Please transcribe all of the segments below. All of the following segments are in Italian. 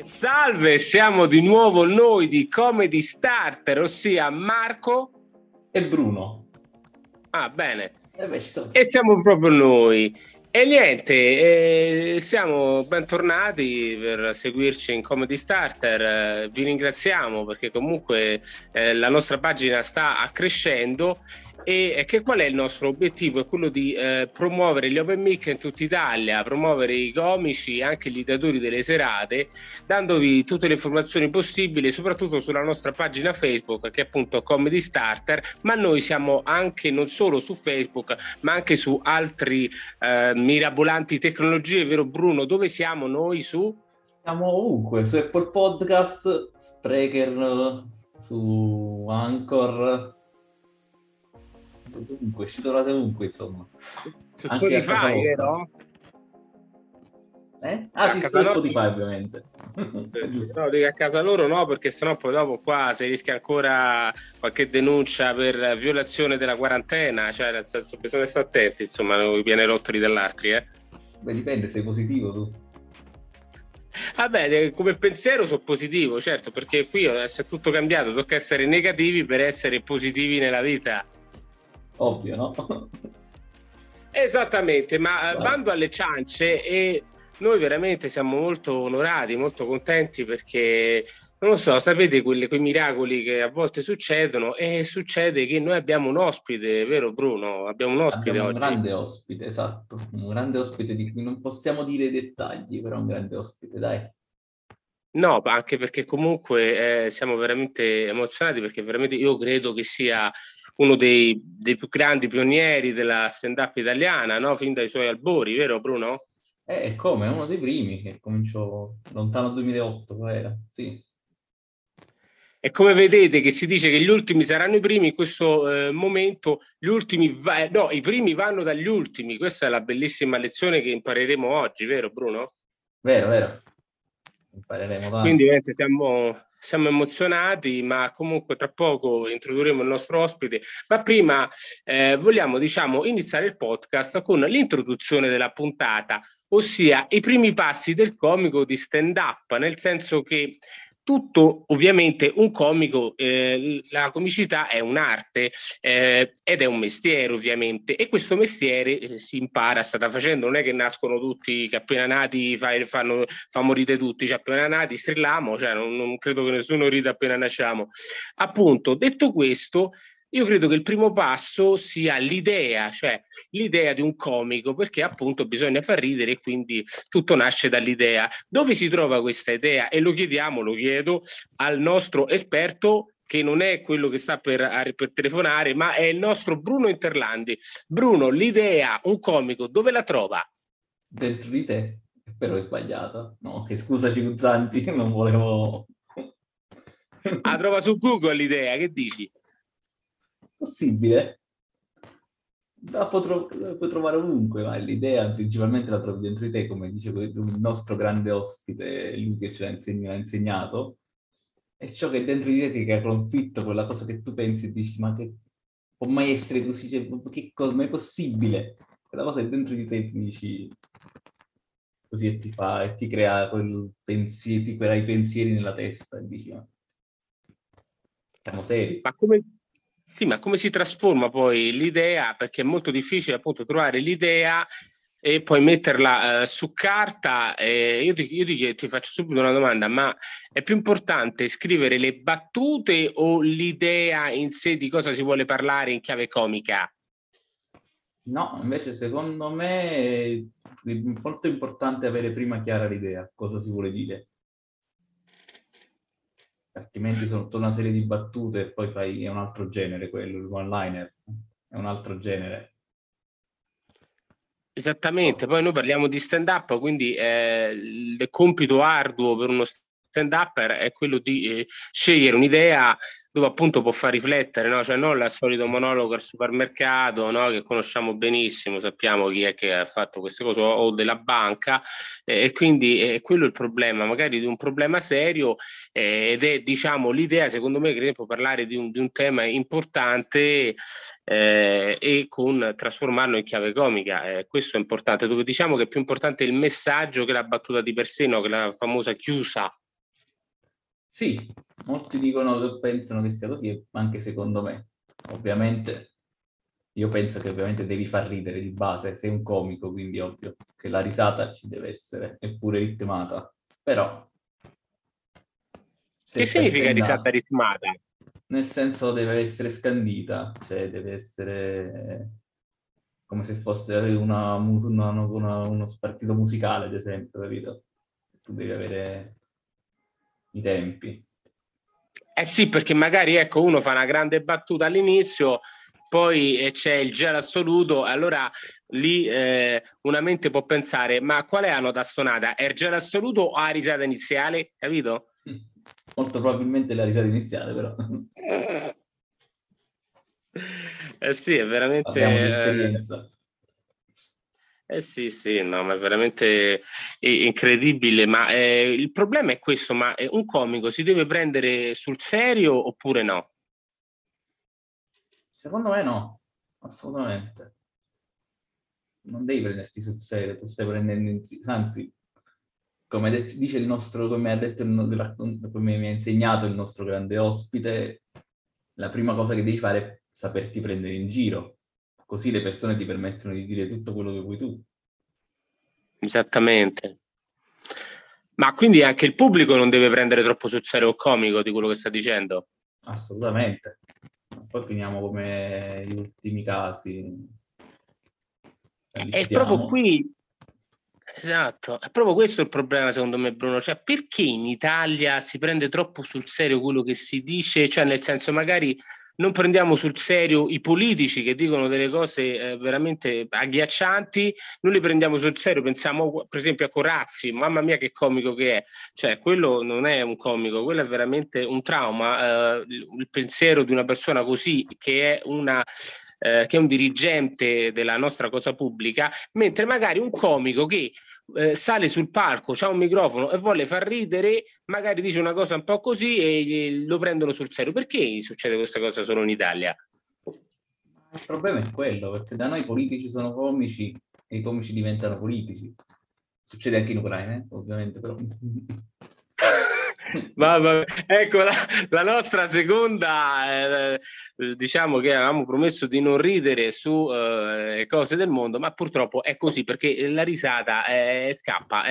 Salve, siamo di nuovo noi di Comedy Starter, ossia Marco e Bruno. Ah, bene. E siamo proprio noi. E niente, eh, siamo bentornati per seguirci in Comedy Starter. Eh, vi ringraziamo perché comunque eh, la nostra pagina sta accrescendo e che qual è il nostro obiettivo? È quello di eh, promuovere gli open mic in tutta Italia, promuovere i comici anche gli datori delle serate, dandovi tutte le informazioni possibili, soprattutto sulla nostra pagina Facebook che è appunto Comedy Starter, ma noi siamo anche non solo su Facebook, ma anche su altri eh, mirabolanti tecnologie, vero Bruno? Dove siamo noi su? Siamo ovunque, su Apple Podcast, Sprecher, su Anchor, ovunque, ci trovate ovunque, insomma. Su Anche Spotify, vero? Eh? Ah, a sì, su Spotify loro... ovviamente. no, dico a casa loro no, perché sennò poi dopo qua si rischia ancora qualche denuncia per violazione della quarantena, cioè nel senso bisogna stare attenti, insomma, non viene rottoli dell'altri, eh. Beh, dipende, sei positivo tu. Vabbè, come pensiero sono positivo, certo, perché qui adesso è tutto cambiato, tocca essere negativi per essere positivi nella vita ovvio, no? Esattamente, ma wow. bando alle ciance e noi veramente siamo molto onorati, molto contenti perché non lo so, sapete quelli, quei miracoli che a volte succedono e succede che noi abbiamo un ospite, vero Bruno? Abbiamo un ospite abbiamo oggi. Un grande ospite, esatto, un grande ospite di cui non possiamo dire i dettagli, però un grande ospite, dai. No, anche perché comunque eh, siamo veramente emozionati perché veramente io credo che sia uno dei, dei, più grandi pionieri della stand-up italiana, no? fin dai suoi albori, vero Bruno? Eh, come? Uno dei primi che cominciò lontano 2008, era, sì. E come vedete che si dice che gli ultimi saranno i primi, in questo eh, momento gli ultimi, va- eh, no, i primi vanno dagli ultimi. Questa è la bellissima lezione che impareremo oggi, vero Bruno? Vero, vero. Impareremo tanto. Quindi siamo siamo emozionati, ma comunque tra poco introdurremo il nostro ospite. Ma prima eh, vogliamo, diciamo, iniziare il podcast con l'introduzione della puntata, ossia i primi passi del comico di stand-up, nel senso che tutto ovviamente un comico, eh, la comicità è un'arte eh, ed è un mestiere ovviamente e questo mestiere eh, si impara, strada facendo, non è che nascono tutti, che appena nati fa, fanno, fa morire tutti, cioè appena nati strilliamo, cioè non, non credo che nessuno rida appena nasciamo. Appunto, detto questo, io credo che il primo passo sia l'idea, cioè l'idea di un comico, perché appunto bisogna far ridere e quindi tutto nasce dall'idea. Dove si trova questa idea? E lo chiediamo, lo chiedo al nostro esperto che non è quello che sta per, per, telefonare, ma è il nostro Bruno Interlandi. Bruno, l'idea, un comico, dove la trova? Dentro di te, però è sbagliato. No, che scusaci Guzzanti, non volevo... La trova su Google l'idea, che dici? Possibile. La puoi trovare ovunque, ma l'idea principalmente la trovi dentro di te, come dice il nostro grande ospite, lui che ci ha, insegn- insegnato. E ciò che è dentro di te ti ha conflitto, quella cosa che tu pensi e dici, ma che può mai essere così? Cioè, che cosa, ma è possibile? Quella cosa è dentro di te dici così e ti fa, e ti crea quel pensiero, ti crea i pensieri nella testa e dici, ma siamo seri. Ma come, sì, ma come si trasforma poi l'idea? Perché è molto difficile appunto trovare l'idea e poi metterla uh, su carta. Eh, io, ti, io ti, ti, faccio subito una domanda, ma è più importante scrivere le battute o l'idea in sé di cosa si vuole parlare in chiave comica? No, invece secondo me è molto importante avere prima chiara l'idea, cosa si vuole dire altrimenti sono tutta una serie di battute e poi fai è un altro genere quello, il one-liner, è un altro genere. Esattamente, poi noi parliamo di stand-up, quindi eh, il compito arduo per uno stand-up è quello di eh, scegliere un'idea dove appunto può far riflettere, no? cioè non il solito monologo al supermercato no? che conosciamo benissimo, sappiamo chi è che ha fatto queste cose o della banca eh, e quindi è quello il problema, magari di un problema serio eh, ed è diciamo l'idea secondo me che parlare di un, di un tema importante eh, e con trasformarlo in chiave comica. Eh, questo è importante, dove diciamo che è più importante il messaggio che la battuta di per sé, no? che la famosa chiusa. Sì, molti dicono che pensano che sia così, anche secondo me. Ovviamente, io penso che ovviamente devi far ridere di base, sei un comico, quindi ovvio che la risata ci deve essere, eppure ritmata. Però... Che significa risata ritmata? nel senso deve essere scandita, cioè deve essere come se fosse una, una, una, uno spartito musicale, ad esempio, capito? Tu devi avere i tempi. Eh sì, perché magari ecco, uno fa una grande battuta all'inizio, poi eh, c'è il gelo assoluto, allora lì eh, una mente può pensare, ma qual è la nota stonata? È il gelo assoluto o la risata iniziale? Capito? Molto probabilmente la risata iniziale, però. Eh sì, è veramente... Abbiamo l'esperienza. Eh sì, sì, no, ma è veramente incredibile. Ma eh, il problema è questo: ma eh, un comico si deve prendere sul serio oppure no? Secondo me no, assolutamente. Non devi prenderti sul serio, tu stai prendendo in... anzi, come detto, dice il nostro, come ha detto, come mi ha insegnato il nostro grande ospite, la prima cosa che devi fare è saperti prendere in giro, così le persone ti permettono di dire tutto quello che vuoi tu. Esattamente. Ma quindi anche il pubblico non deve prendere troppo sul serio comico di quello che sta dicendo? Assolutamente. Poi finiamo come gli ultimi casi. È proprio qui Esatto, è proprio questo il problema secondo me Bruno, cioè perché in Italia si prende troppo sul serio quello che si dice, cioè nel senso magari non prendiamo sul serio i politici che dicono delle cose eh, veramente agghiaccianti, non li prendiamo sul serio, pensiamo per esempio a Corazzi, mamma mia che comico che è, cioè quello non è un comico, quello è veramente un trauma, eh, il pensiero di una persona così che è una eh, che è un dirigente della nostra cosa pubblica, mentre magari un comico che eh, sale sul palco, ha un microfono e vuole far ridere, magari dice una cosa un po' così e lo prendono sul serio. Perché succede questa cosa solo in Italia? Il problema è quello, perché da noi i politici sono comici e i comici diventano politici. Succede anche in Ucraina, eh? ovviamente, però. Ma, ecco la, la, nostra seconda, eh, diciamo che avevamo promesso di non ridere su eh, cose del mondo, ma purtroppo è così perché la risata eh, scappa,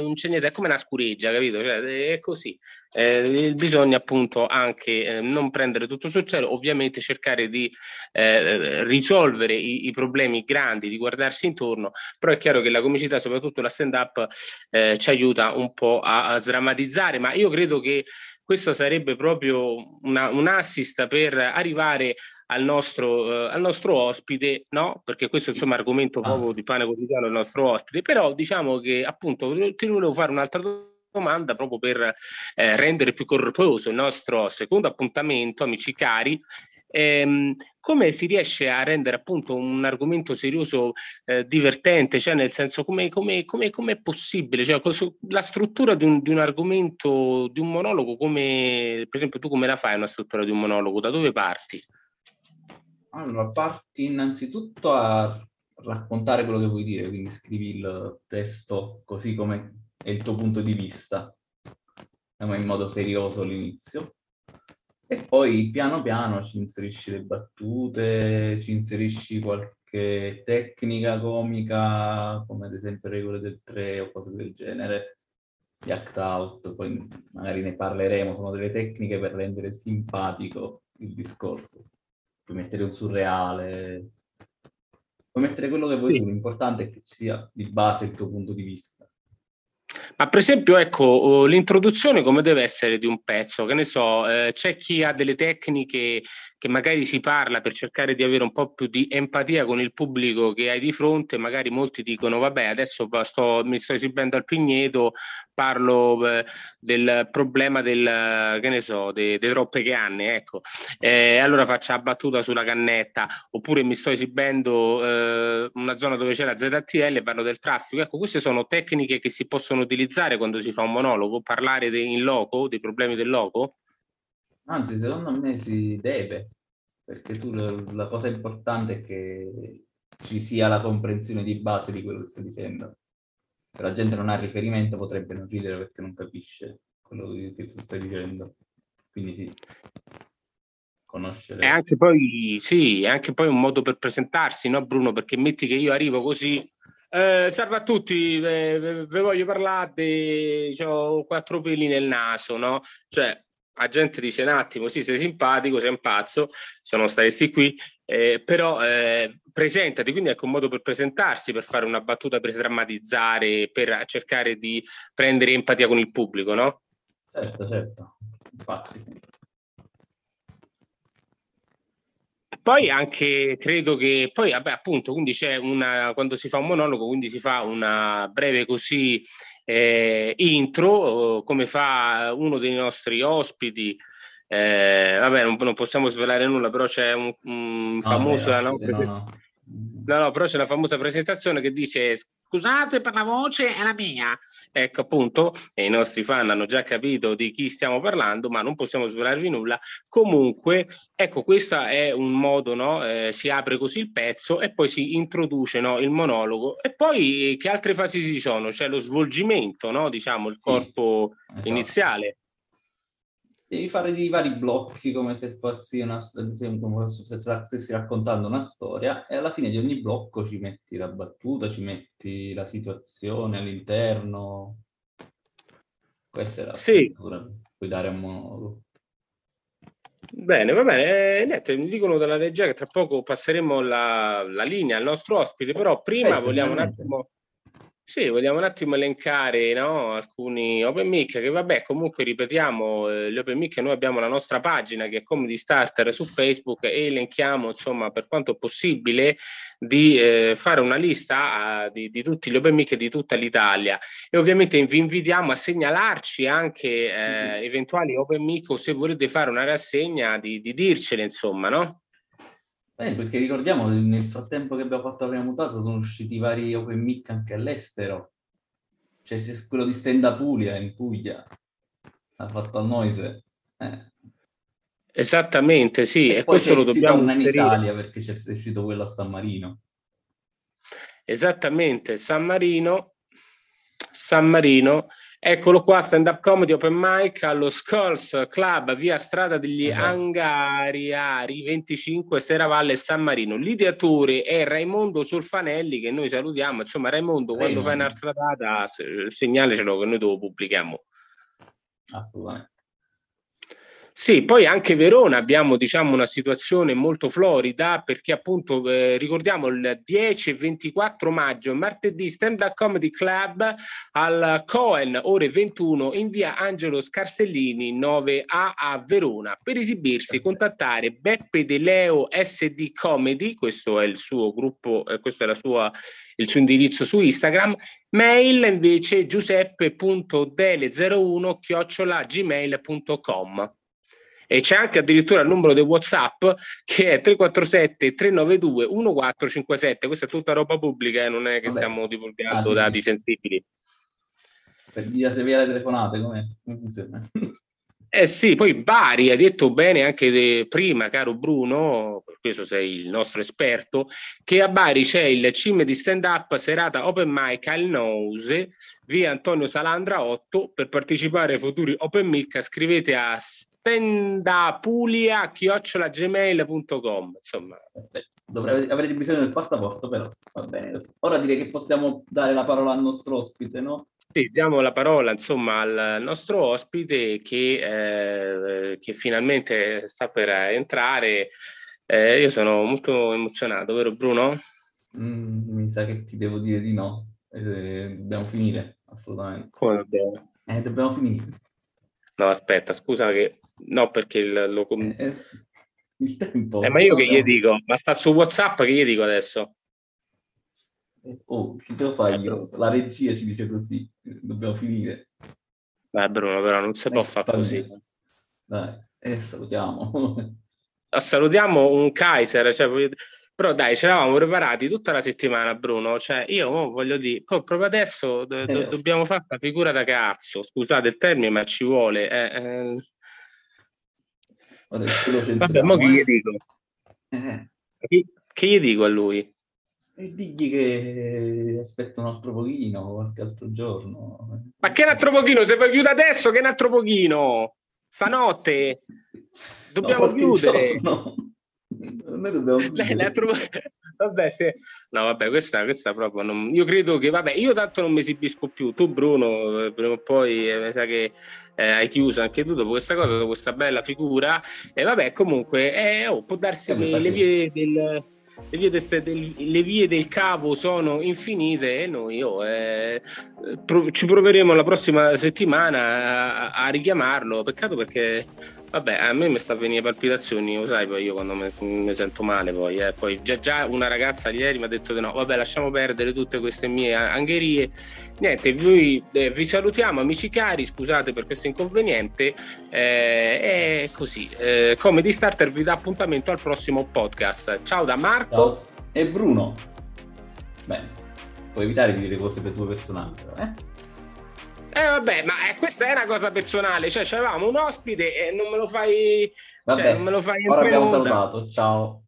non c'è niente, è come una scureggia, capito? Cioè, è così. Eh, bisogna appunto anche eh, non prendere tutto sul cielo, ovviamente cercare di eh, risolvere i, i, problemi grandi, di guardarsi intorno, però è chiaro che la comicità, soprattutto la stand up, eh, ci aiuta un po' a, a sdrammatizzare, ma io credo che questo sarebbe proprio una, un assist per arrivare al nostro, uh, al nostro ospite, no? Perché questo insomma è argomento ah. proprio di pane quotidiano del nostro ospite, però diciamo che appunto ti volevo fare un'altra domanda domanda proprio per eh, rendere più corposo il nostro secondo appuntamento, amici cari. Ehm, come si riesce a rendere appunto un argomento serioso eh, divertente, cioè nel senso come, come, come, come è possibile, cioè, la struttura di un, di un, argomento, di un monologo, come per esempio tu come la fai una struttura di un monologo, da dove parti? Allora, parti innanzitutto a raccontare quello che vuoi dire, quindi scrivi il testo così come è il tuo punto di vista, in modo serioso all'inizio. E poi piano piano ci inserisci le battute, ci inserisci qualche tecnica comica, come ad esempio regole del 3 o cose del genere, di act out, poi magari ne parleremo, sono delle tecniche per rendere simpatico il discorso. Puoi mettere un surreale, puoi mettere quello che vuoi tu, l'importante è che ci sia di base il tuo punto di vista. Ma per esempio, ecco, l'introduzione come deve essere di un pezzo? Che ne so, eh, c'è chi ha delle tecniche che magari si parla per cercare di avere un po' più di empatia con il pubblico che hai di fronte, magari molti dicono, vabbè, adesso sto, mi sto esibendo al Pigneto, parlo eh, del problema del, che ne so, delle troppe canne, ecco. Eh, allora faccio la battuta sulla cannetta, oppure mi sto esibendo eh, una zona dove c'è la ZTL parlo del traffico. Ecco, queste sono tecniche che si possono utilizzare quando si fa un monologo, parlare de, in loco, dei problemi del loco? Anzi, secondo me si deve, perché tu la cosa importante è che ci sia la comprensione di base di quello che stai dicendo se la gente non ha riferimento potrebbe non ridere perché non capisce quello che tu stai dicendo. Quindi sì, conoscere. E anche poi, sì, è anche poi un modo per presentarsi, no Bruno? Perché metti che io arrivo così, eh, salve a tutti, vi voglio parlare di... ho quattro peli nel naso, no? Cioè, la gente dice un attimo, sì, sei simpatico, sei un pazzo, se non staresti qui, eh, però eh, presentati, quindi ecco un modo per presentarsi, per fare una battuta, per sdrammatizzare, per cercare di prendere empatia con il pubblico, no? Certo, certo, infatti. Poi anche credo che, poi vabbè appunto, quindi c'è una, quando si fa un monologo, quindi si fa una breve così eh, intro, come fa uno dei nostri ospiti. Eh, vabbè, non, non, possiamo svelare nulla, però c'è un, un famoso. No, no, no, no, no, però c'è una famosa presentazione che dice scusate per la voce, è la mia. Ecco appunto, e i nostri fan hanno già capito di chi stiamo parlando, ma non possiamo svelarvi nulla. Comunque, ecco, questo è un modo, no? Eh, si apre così il pezzo e poi si introduce no, il monologo. E poi che altre fasi ci sono? C'è lo svolgimento, no? diciamo, il corpo sì, esatto. iniziale devi fare dei vari blocchi come se fossi una come se stessi raccontando una storia e alla fine di ogni blocco ci metti la battuta, ci metti la situazione all'interno. Questa è la sì. struttura puoi dare un monologo. Bene, va bene. Eh, niente, mi dicono dalla regia che tra poco passeremo la, la linea al nostro ospite, però prima Aspetta, vogliamo un attimo sì, vogliamo un attimo elencare no, alcuni open mic che vabbè comunque ripetiamo eh, gli open mic noi abbiamo la nostra pagina che è Comedy Starter su Facebook e elenchiamo insomma per quanto possibile di eh, fare una lista uh, di, di, tutti gli open mic di tutta l'Italia e ovviamente vi invitiamo a segnalarci anche eh, mm-hmm. eventuali open mic o se volete fare una rassegna di, di dircele insomma no? Beh, perché ricordiamo, nel frattempo che abbiamo fatto la prima mutata sono usciti vari open mic anche all'estero. Cioè, c'è quello di Stenda Puglia in Puglia, ha fatto al Noise. Eh. Esattamente, sì, e, e questo lo dobbiamo in Italia perché c'è uscito quello a San Marino. Esattamente, San Marino, San Marino Eccolo qua, stand up comedy open mic allo Skulls Club, via strada degli esatto. Angariari 25 Seravalle San Marino. L'ideatore è Raimondo Solfanelli che noi salutiamo. Insomma, Raimondo, Raimondo. quando fai un'altra data, segnalecelo che noi lo pubblichiamo. Assolutamente. Sì, poi anche Verona abbiamo diciamo, una situazione molto florida perché appunto eh, ricordiamo il 10 e 24 maggio, martedì Stand Up Comedy Club al Cohen, ore 21 in via Angelo Scarsellini 9A a Verona. Per esibirsi contattare Beppe De Leo SD Comedy, questo è il suo gruppo, eh, questo è sua, il suo indirizzo su Instagram, mail invece giuseppe.dele01 chiocciola gmail.com e c'è anche addirittura il numero di WhatsApp che è 347 392 1457. Questa è tutta roba pubblica, eh? non è che Vabbè. stiamo divulgando ah, sì, dati sensibili. Per dire se vi le telefonate, come funziona? Eh sì, poi Bari, hai detto bene anche de, prima, caro Bruno, per questo sei il nostro esperto, che a Bari c'è il CIM di stand up serata open mic al Nose, via Antonio Salandra 8. Per partecipare ai futuri open mic scrivete a tendapulia.gmail.com insomma dovrei avere bisogno del passaporto però va bene ora direi che possiamo dare la parola al nostro ospite no? Sì, diamo la parola insomma al nostro ospite che, eh, che finalmente sta per entrare eh, io sono molto emozionato vero Bruno? Mm, mi sa che ti devo dire di no eh, dobbiamo finire assolutamente. Come dobbiamo? Eh, dobbiamo finire. No, aspetta, scusa che... No, perché il, lo... Eh, eh, il tempo... Eh, ma io che gli dico? Ma sta su WhatsApp che gli dico adesso? Oh, che devo fare io? La regia ci dice così, dobbiamo finire. Beh, Bruno, però non si può fare così. Dai, eh, salutiamo. salutiamo un Kaiser, cioè, però dai, ci eravamo preparati tutta la settimana, Bruno. Cioè, io voglio dire, proprio adesso do- do- eh. dobbiamo fare questa figura da cazzo. Scusate il termine, ma ci vuole. Eh, eh. Vabbè, ma che gli dico? Eh. Che, che gli dico a lui? E digli che aspetta un altro pochino, qualche altro giorno. Ma che un altro pochino? Se vuoi chiudere adesso, che un altro pochino? Stanotte dobbiamo no, chiudere. Noi dobbiamo chiudere. Tro... vabbè, se... No, vabbè, questa, questa proprio non... Io credo che, vabbè, io tanto non mi esibisco più. Tu, Bruno, eh, prima o poi eh, mi sa che eh, hai chiuso anche tu dopo questa cosa, dopo questa bella figura. E vabbè, comunque, eh, oh, può darsi che le vie del le vie, de, del, le vie, del, cavo sono infinite e noi oh, eh, pro, ci proveremo la prossima settimana a, a, richiamarlo. Peccato perché Vabbè, a me mi sta a venire palpitazioni, lo sai, poi io quando mi, sento male poi, eh. poi già, già, una ragazza ieri mi ha detto no, vabbè lasciamo perdere tutte queste mie angherie. Niente, vi, eh, vi salutiamo amici cari, scusate per questo inconveniente, eh, così. Eh, come di starter vi dà appuntamento al prossimo podcast. Ciao da Marco. Ciao. E Bruno. Beh, puoi evitare di dire cose per due personaggi, eh? Eh vabbè, ma eh, questa è una cosa personale, cioè avevamo un ospite e non me lo fai... Vabbè, cioè, non me lo fai ora abbiamo salutato, ciao.